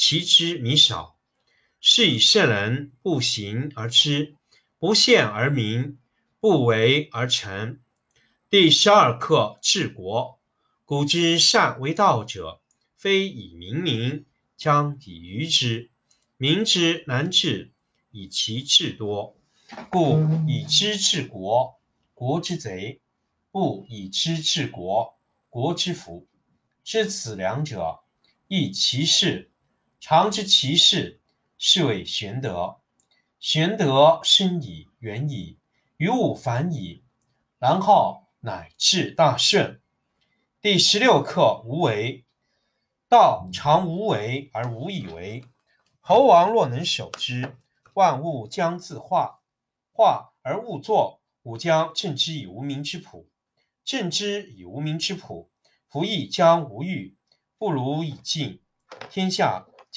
其知弥少。是以圣人不行而知，不见而明，不为而成。第十二课治国。古之善为道者，非以明民，将以愚之。民之难治，以其智多。故以知治国，国之贼；不以知治国，国之福。知此两者，亦其事。常知其事，是谓玄德。玄德深矣，远矣，于物反矣，然后乃至大顺。第十六课无为。道常无为而无以为。猴王若能守之，万物将自化。化而勿作，吾将镇之以无名之朴。镇之以无名之朴，夫亦将无欲，不如以静，天下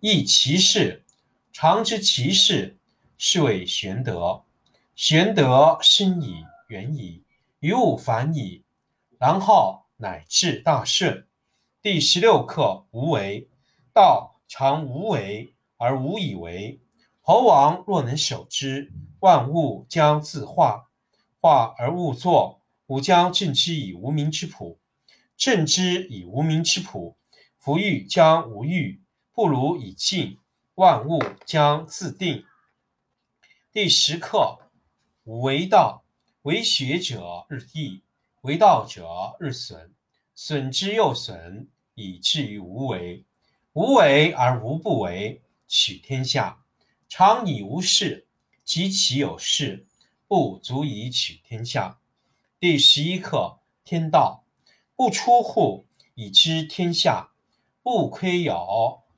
亦其事。常知其事，是谓玄德。玄德深矣，远矣，于物反矣，然后。乃至大顺。第十六课无为。道常无为而无以为。猴王若能守之，万物将自化。化而勿作，吾将镇之以无名之朴。镇之以无名之朴，夫欲将无欲，不如以静，万物将自定。第十课无为道，为学者日益。为道者日损，损之又损，以至于无为。无为而无不为，取天下常以无事，及其有事，不足以取天下。第十一课天道，不出户以知天下，不窥牖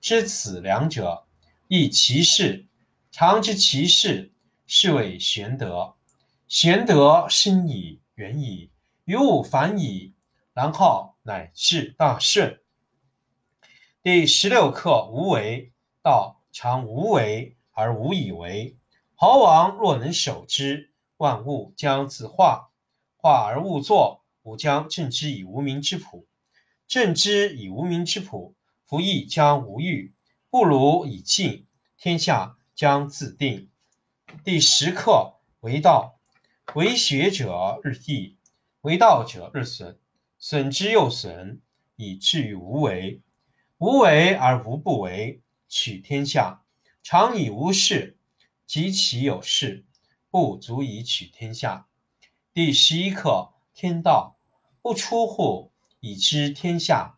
知此两者，亦其事。常知其事，是谓玄德。玄德深矣。远矣，于物反矣，然后乃至大顺。第十六课无为。道常无为而无以为。猴王若能守之，万物将自化。化而勿作，吾将镇之以无名之朴。镇之以无名之朴，夫亦将无欲，不如以静，天下将自定。第十课为道。为学者日益，为道者日损，损之又损，以至于无为。无为而无不为，取天下常以无事，及其有事，不足以取天下。第十一课天道，不出户以知天下，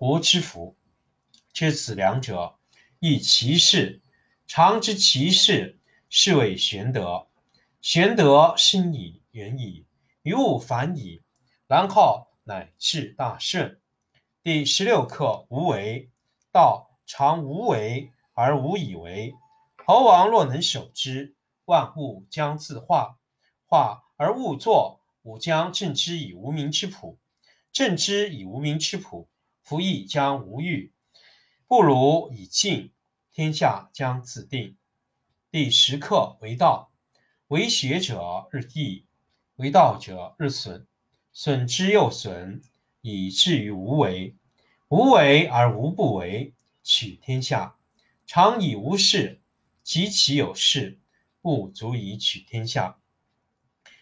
国之福。知此两者，亦其事。常知其事，是谓玄德。玄德深矣，远矣，于物反矣，然后乃至大顺。第十六课无为。道常无为而无以为。猴王若能守之，万物将自化。化而勿作，吾将正之以无名之朴。正之以无名之朴，夫亦将无欲。不如以静，天下将自定。第十课为道，为学者日益，为道者日损，损之又损，以至于无为。无为而无不为，取天下常以无事，及其有事，不足以取天下。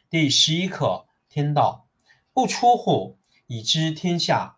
第十一课：天道不出户，以知天下；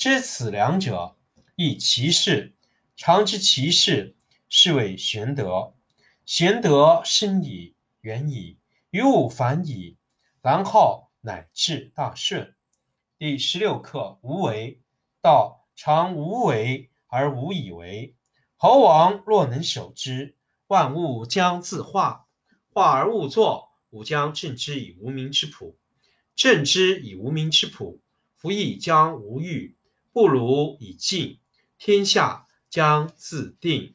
知此两者，亦其事。常知其事，是谓玄德。玄德深矣，远矣，于物反矣，然后乃至大顺。第十六课无为。道常无为而无以为。猴王若能守之，万物将自化。化而勿作，吾将正之以无名之朴。正之以无名之朴，夫亦将无欲。不如以静，天下将自定。